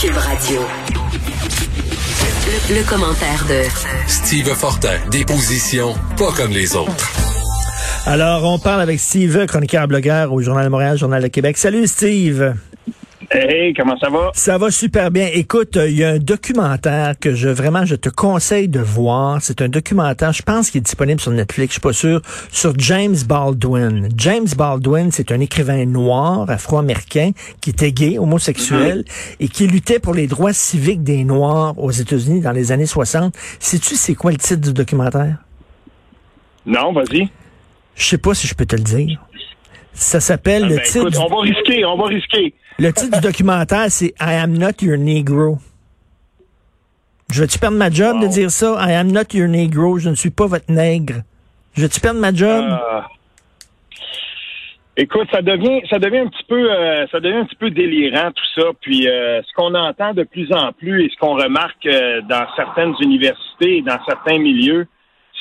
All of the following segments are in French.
Cube Radio. Le, le commentaire de Steve Fortin, des positions pas comme les autres. Alors, on parle avec Steve, chroniqueur blogueur au Journal de Montréal, Journal de Québec. Salut Steve. Hey, comment ça va? Ça va super bien. Écoute, il y a un documentaire que je vraiment je te conseille de voir. C'est un documentaire, je pense qu'il est disponible sur Netflix, je suis pas sûr, sur James Baldwin. James Baldwin, c'est un écrivain noir, afro-américain, qui était gay, homosexuel, et qui luttait pour les droits civiques des Noirs aux États-Unis dans les années 60. Sais-tu c'est quoi le titre du documentaire? Non, vas-y. Je sais pas si je peux te le dire. Ça s'appelle Ah le ben, titre. écoute, on va risquer, on va risquer. Le titre du documentaire, c'est I am not your Negro. Je vais-tu perdre ma job de dire ça? I am not your Negro. Je ne suis pas votre nègre. Je vais-tu perdre ma job? Euh, écoute, ça devient, ça devient un petit peu, euh, ça devient un petit peu délirant tout ça. Puis euh, ce qu'on entend de plus en plus et ce qu'on remarque euh, dans certaines universités et dans certains milieux,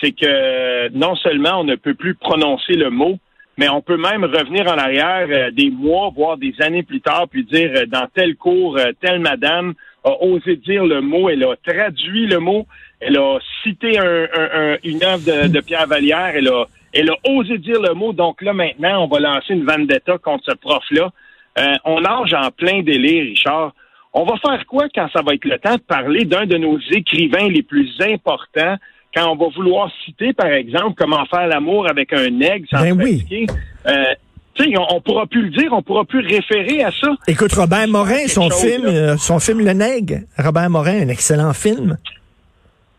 c'est que non seulement on ne peut plus prononcer le mot, mais on peut même revenir en arrière euh, des mois, voire des années plus tard, puis dire euh, dans tel cours, euh, telle madame a osé dire le mot, elle a traduit le mot, elle a cité un, un- un- une œuvre de, de Pierre Vallière, elle a, elle a osé dire le mot. Donc là, maintenant, on va lancer une vendetta contre ce prof-là. Euh, on nage en plein délire, Richard. On va faire quoi quand ça va être le temps de parler d'un de nos écrivains les plus importants, quand on va vouloir citer, par exemple, comment faire l'amour avec un nègre sans Ben oui. Euh, tu sais, on, on pourra plus le dire, on pourra plus référer à ça. Écoute, Robert Morin, son chose, film, euh, son film Le Nègre. Robert Morin, un excellent film.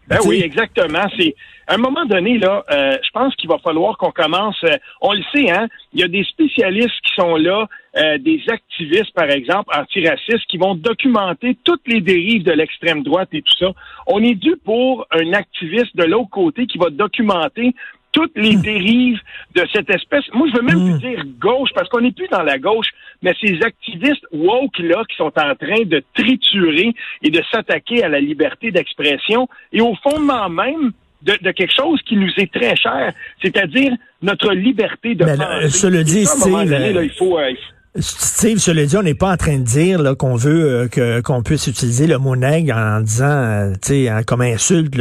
Ben oui, exactement. C'est à un moment donné là, euh, je pense qu'il va falloir qu'on commence. euh, on le sait, hein. Il y a des spécialistes qui sont là, euh, des activistes par exemple antiracistes, qui vont documenter toutes les dérives de l'extrême droite et tout ça. On est dû pour un activiste de l'autre côté qui va documenter toutes les dérives de cette espèce. Moi, je veux même Mm. plus dire gauche parce qu'on n'est plus dans la gauche, mais ces activistes woke là qui sont en train de triturer et de s'attaquer à la liberté d'expression et au fondement même de, de quelque chose qui nous est très cher, c'est-à-dire notre liberté de Mais penser. là, cela dit, euh, il faut, euh, Steve, cela dit, on n'est pas en train de dire là, qu'on veut euh, que qu'on puisse utiliser le mot nègre en disant, euh, tu sais, hein, comme insulte.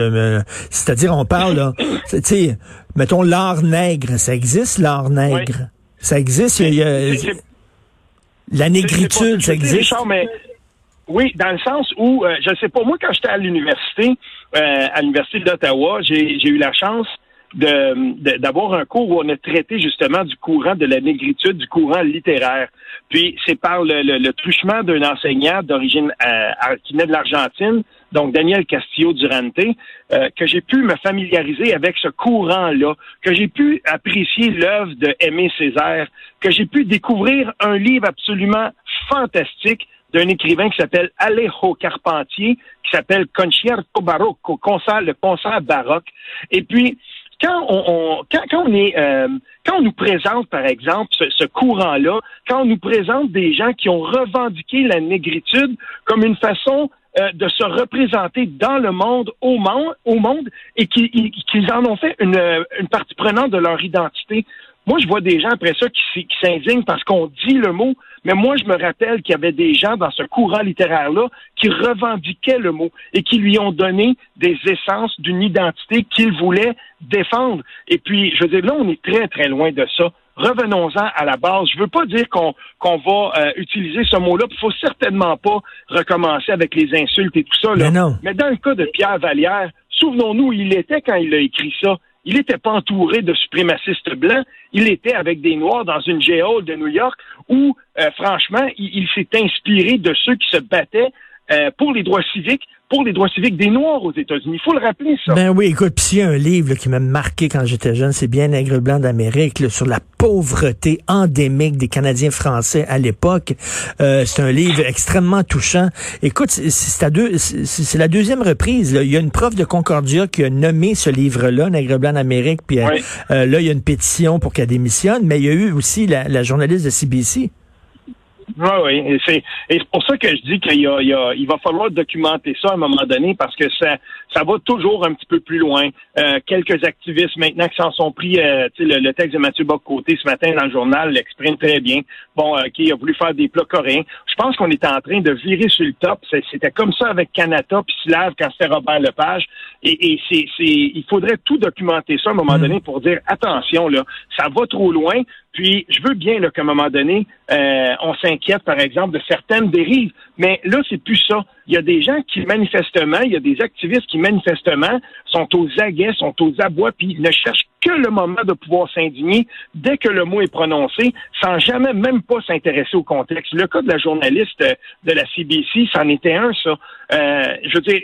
C'est-à-dire, on parle, là, tu sais, mettons l'art nègre, ça existe l'art nègre, ça existe. il y a- la négritude, pas- ça je existe? Richard, mais oui, dans le sens où, euh, je sais pas, moi, quand j'étais à l'université, à l'université d'Ottawa, j'ai eu la chance d'avoir un cours où on a traité justement du courant de la négritude, du courant littéraire. Puis c'est par le, le- le truchement d'un enseignant d'origine euh, qui venait de l'Argentine, donc Daniel Castillo Durante, euh, que j'ai pu me familiariser avec ce courant-là, que j'ai pu apprécier l'œuvre de Aimé Césaire, que j'ai pu découvrir un livre absolument fantastique d'un écrivain qui s'appelle Alejo Carpentier, qui s'appelle Concierto Barocco, concert, le concert baroque. Et puis, quand on, on- quand, quand on est euh, quand on nous présente par exemple ce, ce courant-là, quand on nous présente des gens qui ont revendiqué la négritude comme une façon euh, de se représenter dans le monde, au monde, au monde, et qui- ils- qu'ils en ont fait une, une partie prenante de leur identité. Moi, je vois des gens après ça qui, qui s'indignent parce qu'on dit le mot, mais moi, je me rappelle qu'il y avait des gens dans ce courant littéraire-là qui revendiquaient le mot et qui lui ont donné des essences d'une identité qu'ils voulaient défendre. Et puis, je veux dire, là, on est très, très loin de ça. Revenons-en à la base. Je veux pas dire qu'on qu'on va euh, utiliser ce mot-là. Il faut certainement pas recommencer avec les insultes et tout ça. Là. Mais non. Mais dans le cas de Pierre Vallière, souvenons-nous, il était quand il a écrit ça. Il n'était pas entouré de suprémacistes blancs. Il était avec des Noirs dans une G-Hall de New York où, euh, franchement, il s'est inspiré de ceux qui se battaient euh, pour les droits civiques, pour les droits civiques des Noirs aux États-Unis. Il faut le rappeler, ça. Ben oui, écoute, puis s'il y a un livre là, qui m'a marqué quand j'étais jeune, c'est bien Nègre blanc d'Amérique, là, sur la pauvreté endémique des Canadiens français à l'époque. Euh, c'est un livre extrêmement touchant. Écoute, c'est- c'est à deux- c'est- c'est la deuxième reprise. là. Il y a une prof de Concordia qui a nommé ce livre-là, Nègre blanc d'Amérique, puis euh, Oui. euh, là, il y a une pétition pour qu'elle démissionne, mais il y a eu aussi la, la journaliste de CBC. Oui, oui. Et c'est, et c'est pour ça que je dis qu'il y a, il, y a, il va falloir documenter ça à un moment donné parce que ça, ça va toujours un petit peu plus loin. Euh, quelques activistes maintenant qui s'en sont pris, euh, le, le, texte de Mathieu Bock-Côté ce matin dans le journal l'exprime très bien. Bon, euh, qui a voulu faire des plats coréens. Je pense qu'on est en train de virer sur le top. C'était comme ça avec Canada puis Slav quand c'était Robert Lepage. Et, et c'est, c'est, il faudrait tout documenter ça à un moment mm. donné pour dire attention là, ça va trop loin. Puis, je veux bien qu'à un moment donné, euh, on s'inquiète, par exemple, de certaines dérives, mais là, c'est plus ça. Il y a des gens qui, manifestement, il y a des activistes qui, manifestement, sont aux aguets, sont aux abois, puis ne cherchent que le moment de pouvoir s'indigner dès que le mot est prononcé, sans jamais même pas s'intéresser au contexte. Le cas de la journaliste de la CBC, c'en était un, ça. Euh, je veux dire,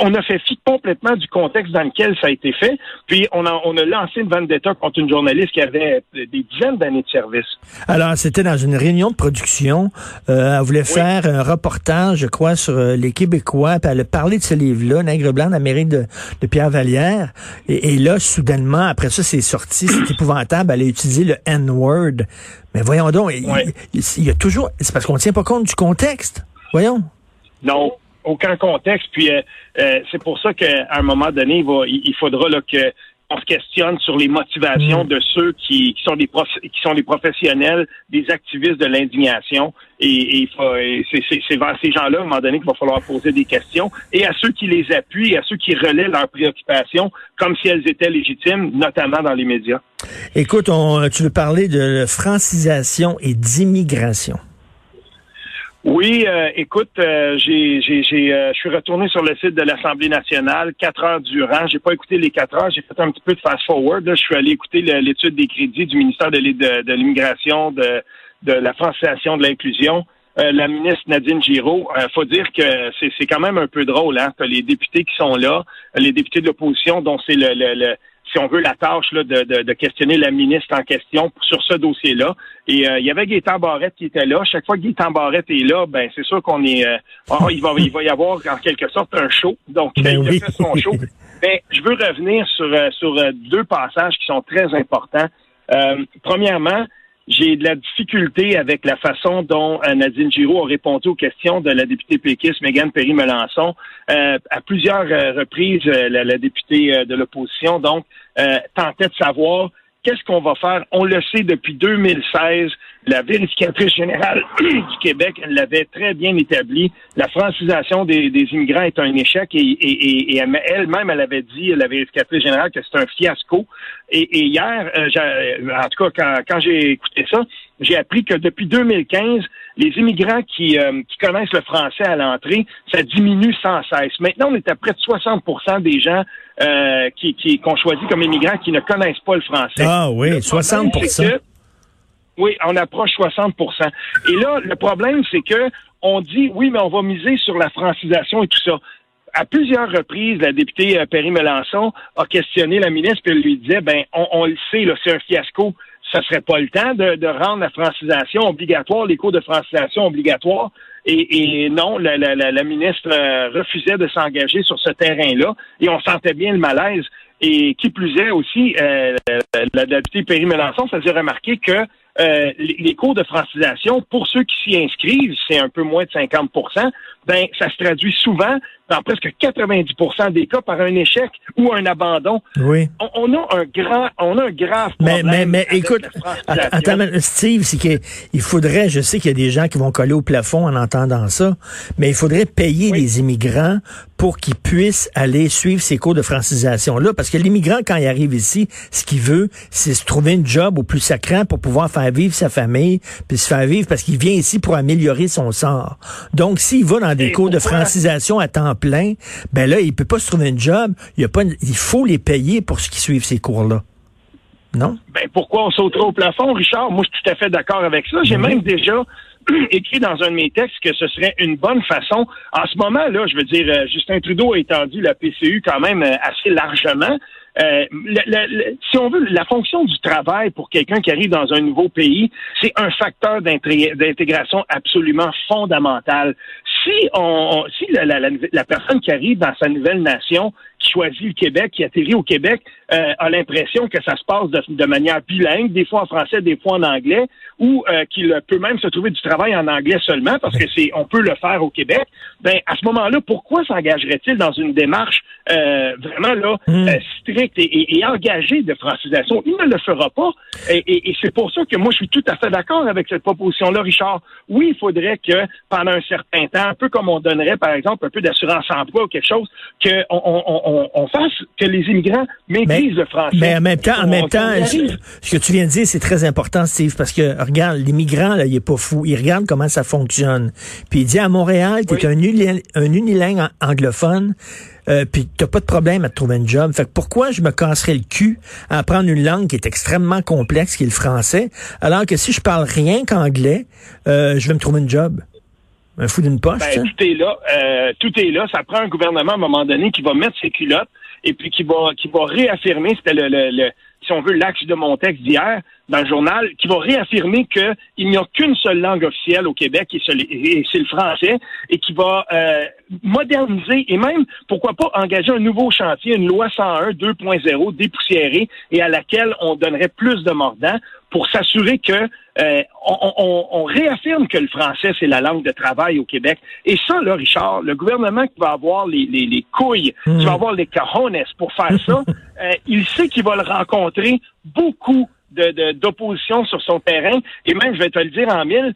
on a fait fi complètement du contexte dans lequel ça a été fait. Puis on a, on a lancé une vendetta contre une journaliste qui avait des dizaines d'années de service. Alors, c'était dans une réunion de production. Euh, elle voulait faire un reportage, je crois, sur euh, les Québécois. Puis elle a parlé de ce livre-là, Nègre blanc d'Amérique de, de Pierre Vallière. Et, là, soudainement, après ça, c'est sorti, c'est épouvantable. Elle a utilisé le N-word. Mais voyons donc, il, il y a toujours... C'est parce qu'on ne tient pas compte du contexte. Voyons. Non, aucun contexte. Puis euh, euh, c'est pour ça qu'à un moment donné, il, va, il faudra là, que on se questionne sur les motivations mm. de ceux qui, qui sont des qui sont des professionnels, des activistes de l'indignation. Et, et, c'est vers ces gens-là, à un moment donné, qu'il va falloir poser des questions. Et à ceux qui les appuient, à ceux qui relaient leurs préoccupations, comme si elles étaient légitimes, notamment dans les médias. Écoute, on, tu veux parler de francisation et d'immigration. Oui, euh, écoute, euh, j'ai, j'ai, j'ai, euh, je suis retourné sur le site de l'Assemblée nationale quatre heures durant. J'ai pas écouté les quatre heures, j'ai fait un petit peu de fast forward. Je suis allé écouter l'étude des crédits du ministère de, de, l'immigration, de, la francisation, de l'inclusion. la ministre Nadine Giraud, faut dire que c'est, quand même un peu drôle, hein. les députés qui sont là, les députés de l'opposition, dont c'est le, le si on veut, la tâche là, de, de, de, questionner la ministre en question sur ce dossier-là. Et euh, il y avait Gaétan Barrette qui était là. Chaque fois que Gaétan Barrette est là, ben c'est sûr qu'on est euh, oh, il, va, il va y avoir en quelque sorte un show. Donc, ben il a fait son show. Mais je veux revenir sur, euh, sur deux passages qui sont très importants. premièrement, j'ai de la difficulté avec la façon dont euh, Nadine Giraud a répondu aux questions de la députée péquiste Mégane Perry-Melançon. Euh, à plusieurs euh, reprises, la, la, députée de l'opposition, donc, tentait de savoir qu'est-ce qu'on va faire? On le sait depuis 2016. La vérificatrice générale du Québec l'avait très bien établi. La francisation des, immigrants est un échec et, elle-même, elle avait dit, la vérificatrice générale, que c'est un fiasco. Et, hier, euh, en tout cas, quand, j'ai écouté ça, j'ai appris que depuis 2015, les immigrants qui, euh, qui connaissent le français à l'entrée, ça diminue sans cesse. Maintenant, on est à près de 60% des gens euh, qui, qui, qu'on choisit comme immigrants qui ne connaissent pas le français. Ah oui, 60% Oui, on approche 60% Et là, le problème, c'est que on dit, oui, mais on va miser sur la francisation et tout ça. À plusieurs reprises, la députée euh, Perry Melançon a questionné la ministre et elle lui disait, ben, on, on le sait, là, c'est un fiasco ça serait pas le temps de, de, rendre la francisation obligatoire, les cours de francisation obligatoires. Et, et non, la, la, la, ministre euh, refusait de s'engager sur ce terrain-là et on sentait bien le malaise. Et qui plus est aussi, euh, la députée Perry-Melançon faisait remarquer que euh, les, cours de francisation, pour ceux qui s'y inscrivent, c'est un peu moins de 50% ben ça se traduit souvent dans presque 90 des cas par un échec ou un abandon. Oui. On, a un grand, on a un grave problème. Mais, mais, mais écoute, attends, Steve, c'est qu'il faudrait, je sais qu'il y a des gens qui vont coller au plafond en entendant ça, mais il faudrait payer les immigrants pour qu'ils puissent aller suivre ces cours de francisation-là. Parce que l'immigrant, quand il arrive ici, ce qu'il veut, c'est se trouver une job au plus sacrant pour pouvoir faire vivre sa famille, puis se faire vivre parce qu'il vient ici pour améliorer son sort. Donc, s'il va dans des cours de francisation à temps plein, ben là, il peut pas se trouver un job. Il, y a pas, il faut les payer pour ce qui suivent ces cours-là. Non? Ben, pourquoi on sauterait au plafond, Richard? Moi, je suis tout à fait d'accord avec ça. J'ai ben même déjà écrit dans un de mes textes que ce serait une bonne façon. En ce moment, là, je veux dire, euh, Justin Trudeau a étendu la PCU quand même euh, assez largement. Euh, si on veut, la fonction du travail pour quelqu'un qui arrive dans un nouveau pays, c'est un facteur d'intégration absolument fondamental. Si on, si la, personne qui arrive dans sa nouvelle nation, qui choisit le Québec, qui atterrit au Québec, euh, a l'impression que ça se passe de, manière bilingue, des fois en français, des fois en anglais, ou euh, qu'il peut même se trouver du travail en anglais seulement, parce que c'est on peut le faire au Québec. Ben à ce moment-là, pourquoi s'engagerait-il dans une démarche euh, vraiment là stricte et, et, engagée de francisation Il ne le fera pas, et, et c'est pour ça que moi je suis tout à fait d'accord avec cette proposition-là, Richard. Oui, il faudrait que pendant un certain temps, un peu comme on donnerait par exemple un peu d'assurance emploi ou quelque chose, qu'on on, on, fasse que les immigrants maîtrisent le français. Mais en même temps, en même temps, ce que tu viens de dire, c'est très important, Steve, parce que regarde, l'immigrant, là, il est pas fou. Il regarde comment ça fonctionne. Puis il dit à Montréal, tu es un, unilingue anglophone. Euh, puis t'as pas de problème à te trouver un job. Fait que pourquoi je me casserais le cul à apprendre une langue qui est extrêmement complexe, qui est le français, alors que si je parle rien qu'anglais, euh, je vais me trouver un job? Un fou d'une poche, ben, Tout est là. Euh, tout est là. Ça prend un gouvernement à un moment donné qui va mettre ses culottes et puis qui va qui va réaffirmer, c'était le, le, si on veut, l'axe de mon texte d'hier dans le journal, qui va réaffirmer qu'il n'y a qu'une seule langue officielle au Québec et c'est le français, et qui va euh, moderniser et même, pourquoi pas, engager un nouveau chantier, une loi 101 2.0 dépoussiérée et à laquelle on donnerait plus de mordants pour s'assurer que euh, on, réaffirme que le français, c'est la langue de travail au Québec. Et ça, là, Richard, le gouvernement qui va avoir les, les, couilles, qui va hmm. avoir les cajones pour faire ça, euh, il sait qu'il va le rencontrer beaucoup d'opposition sur son terrain. Et même, je vais te le dire en mille,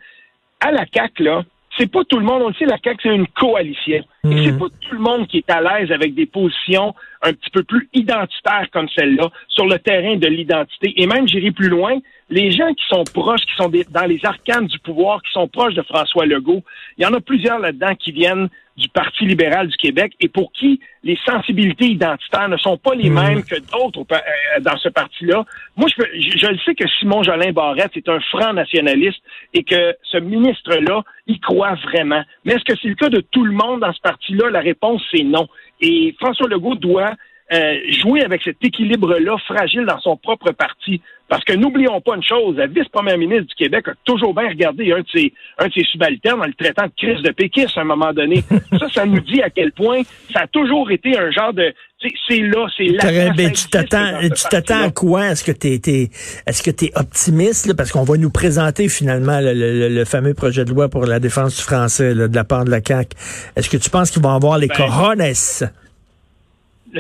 à la CAQ, là, c'est pas tout le monde, on le sait, la CAQ, c'est une coalition. Et c'est hmm. pas tout le monde qui est à l'aise avec des positions un petit peu plus identitaires comme celle-là sur le terrain de l'identité. Et même, j'irai plus loin, les gens qui sont proches, qui sont dans les arcanes du pouvoir, qui sont proches de François Legault, il y en a plusieurs là-dedans qui viennent du Parti libéral du Québec et pour qui les sensibilités identitaires ne sont pas les hmm. mêmes que d'autres euh, dans ce parti-là. Moi, je, je, le sais que Simon Jolin Barrette est un franc nationaliste et que ce ministre-là y croit vraiment. Mais est-ce que c'est le cas de tout le monde dans ce parti-là? La réponse, c'est non. Et François Legault doit euh, jouer avec cet équilibre-là fragile dans son propre parti. Parce que n'oublions pas une chose, la vice-première ministre du Québec a toujours bien regardé un de ses, un de ses subalternes en le traitant de crise de péquiste à un moment donné. ça, ça nous dit à quel point ça a toujours été un genre de c'est là, c'est là. Ben, tu t'attends, tu t'attends à quoi? Est-ce que tu es, est-ce que tu es optimiste parce qu'on va nous présenter finalement le, fameux projet de loi pour la défense du français de la part de la CAC. Est-ce que tu penses qu'ils vont avoir les ben, le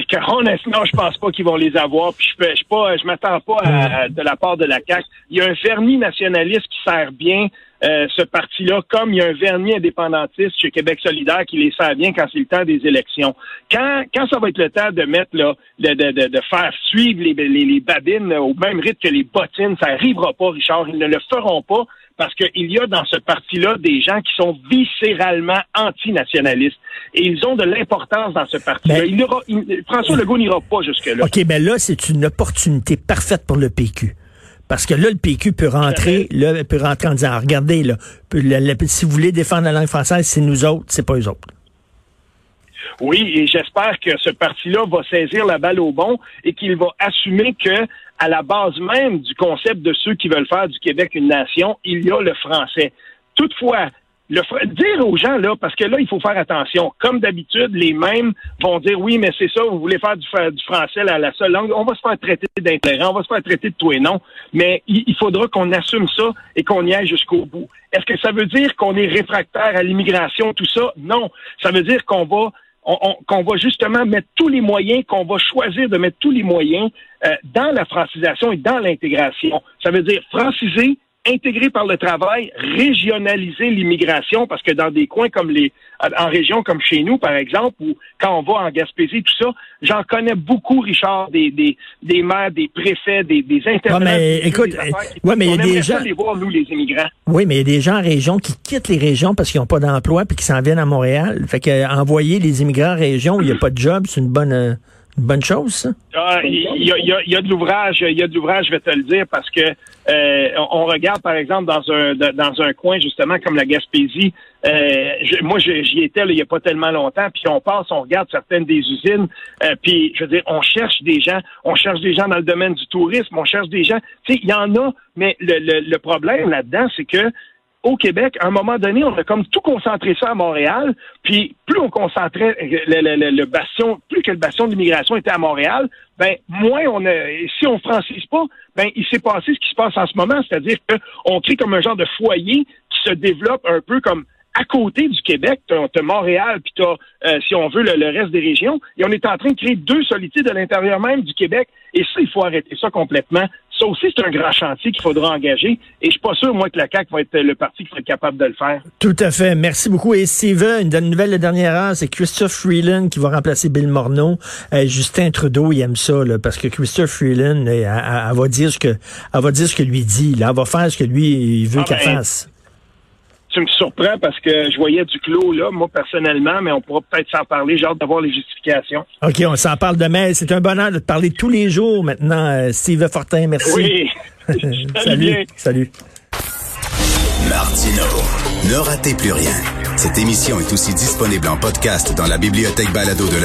Caron, non, je pense pas qu'ils vont les avoir. Puis je, je, pas, je m'attends pas à, de la part de la CAQ. Il y a un vernis nationaliste qui sert bien euh, ce parti-là, comme il y a un vernis indépendantiste chez Québec solidaire qui les sert bien quand c'est le temps des élections. Quand, quand ça va être le temps de mettre là, de, de, de, faire suivre les, les, les babines au même rythme que les bottines, ça arrivera pas, Richard. Ils ne le feront pas parce qu'il y a dans ce parti-là des gens qui sont viscéralement antinationalistes. Et ils ont de l'importance dans ce parti-là. Ben- François Legault n'ira pas jusque-là. OK, mais ben là, c'est une opportunité parfaite pour le PQ. Parce que là, le PQ peut rentrer, là, peut rentrer en disant, regardez, là, si vous voulez défendre la langue française, c'est nous autres, c'est pas eux autres. Oui, et j'espère que ce parti-là va saisir la balle au bon et qu'il va assumer que à la base même du concept de ceux qui veulent faire du Québec une nation, il y a le français. Toutefois, le, dire aux gens, là, parce que là, il faut faire attention. Comme d'habitude, les mêmes vont dire oui, mais c'est ça, vous voulez faire du, français la, la, seule langue, on va se faire traiter d'intérêt, on va se faire traiter de tout et non. Mais il faudra qu'on assume ça et qu'on y aille jusqu'au bout. Est-ce que ça veut dire qu'on est réfractaire à l'immigration, tout ça? Non. Ça veut dire qu'on va qu'on va justement mettre tous les moyens, qu'on va choisir de mettre tous les moyens euh, dans la francisation et dans l'intégration. Ça veut dire franciser intégrer par le travail, régionaliser l'immigration, parce que dans des coins comme les, en région comme chez nous, par exemple, ou quand on va en Gaspésie, tout ça, j'en connais beaucoup, Richard, des, des, des maires, des préfets, des, des intervenants. Ouais, mais écoute, ouais, mais il y a des gens. Les voir, nous, les immigrants. Oui, mais il y a des gens en région qui quittent les régions parce qu'ils n'ont pas d'emploi puis qui s'en viennent à Montréal. Fait que envoyer les immigrants en région où il n'y a pas de job, c'est une bonne, euh, bonne chose, ça? Ah, il y, a, y, a, de l'ouvrage, il y a de l'ouvrage, je vais te le dire, parce que euh, on regarde, par exemple, dans un dans un coin, justement, comme la Gaspésie. Euh, moi, j'y étais il y a pas tellement longtemps, puis on passe, on regarde certaines des usines, euh, puis je veux dire, on cherche des gens, on cherche des gens dans le domaine du tourisme, on cherche des gens. Tu sais, il y en a, mais le, le, le problème là-dedans, c'est que au Québec, à un moment donné, on a comme tout concentré ça à Montréal, puis plus on concentrait le, bastion, plus que le bastion d'immigration était à Montréal, ben moins on a, si on francise pas, ben il s'est passé ce qui se passe en ce moment, c'est-à-dire qu'on crée comme un genre de foyer qui se développe un peu comme à côté du Québec, tu as, Montréal, puis tu as, si on veut, le, reste des régions. Et on est en train de créer deux solitudes à l'intérieur même du Québec. Et ça, il faut arrêter ça complètement. Ça aussi, c'est un grand chantier qu'il faudra engager. Et je suis pas sûr, moi, que la CAQ va être le parti qui sera capable de le faire. Tout à fait. Merci beaucoup. Et Steven, une nouvelle de dernière heure, c'est Christophe Freeland qui va remplacer Bill Morneau. Euh, Justin Trudeau, il aime ça, là, parce que Christophe Freeland, elle, va dire ce que, elle va dire ce que lui dit. Là. Elle va faire ce que lui, il veut ah, qu'elle ben, fasse tu me surprends parce que je voyais du clos là, moi personnellement, mais on pourra peut-être s'en parler. J'ai hâte d'avoir les justifications. OK, on s'en parle demain. C'est un bonheur de te parler tous les jours maintenant, euh, Steve Fortin. Merci. Oui. Salut. Salut. Martino, ne ratez plus rien. Cette émission est aussi disponible en podcast dans la bibliothèque Balado de la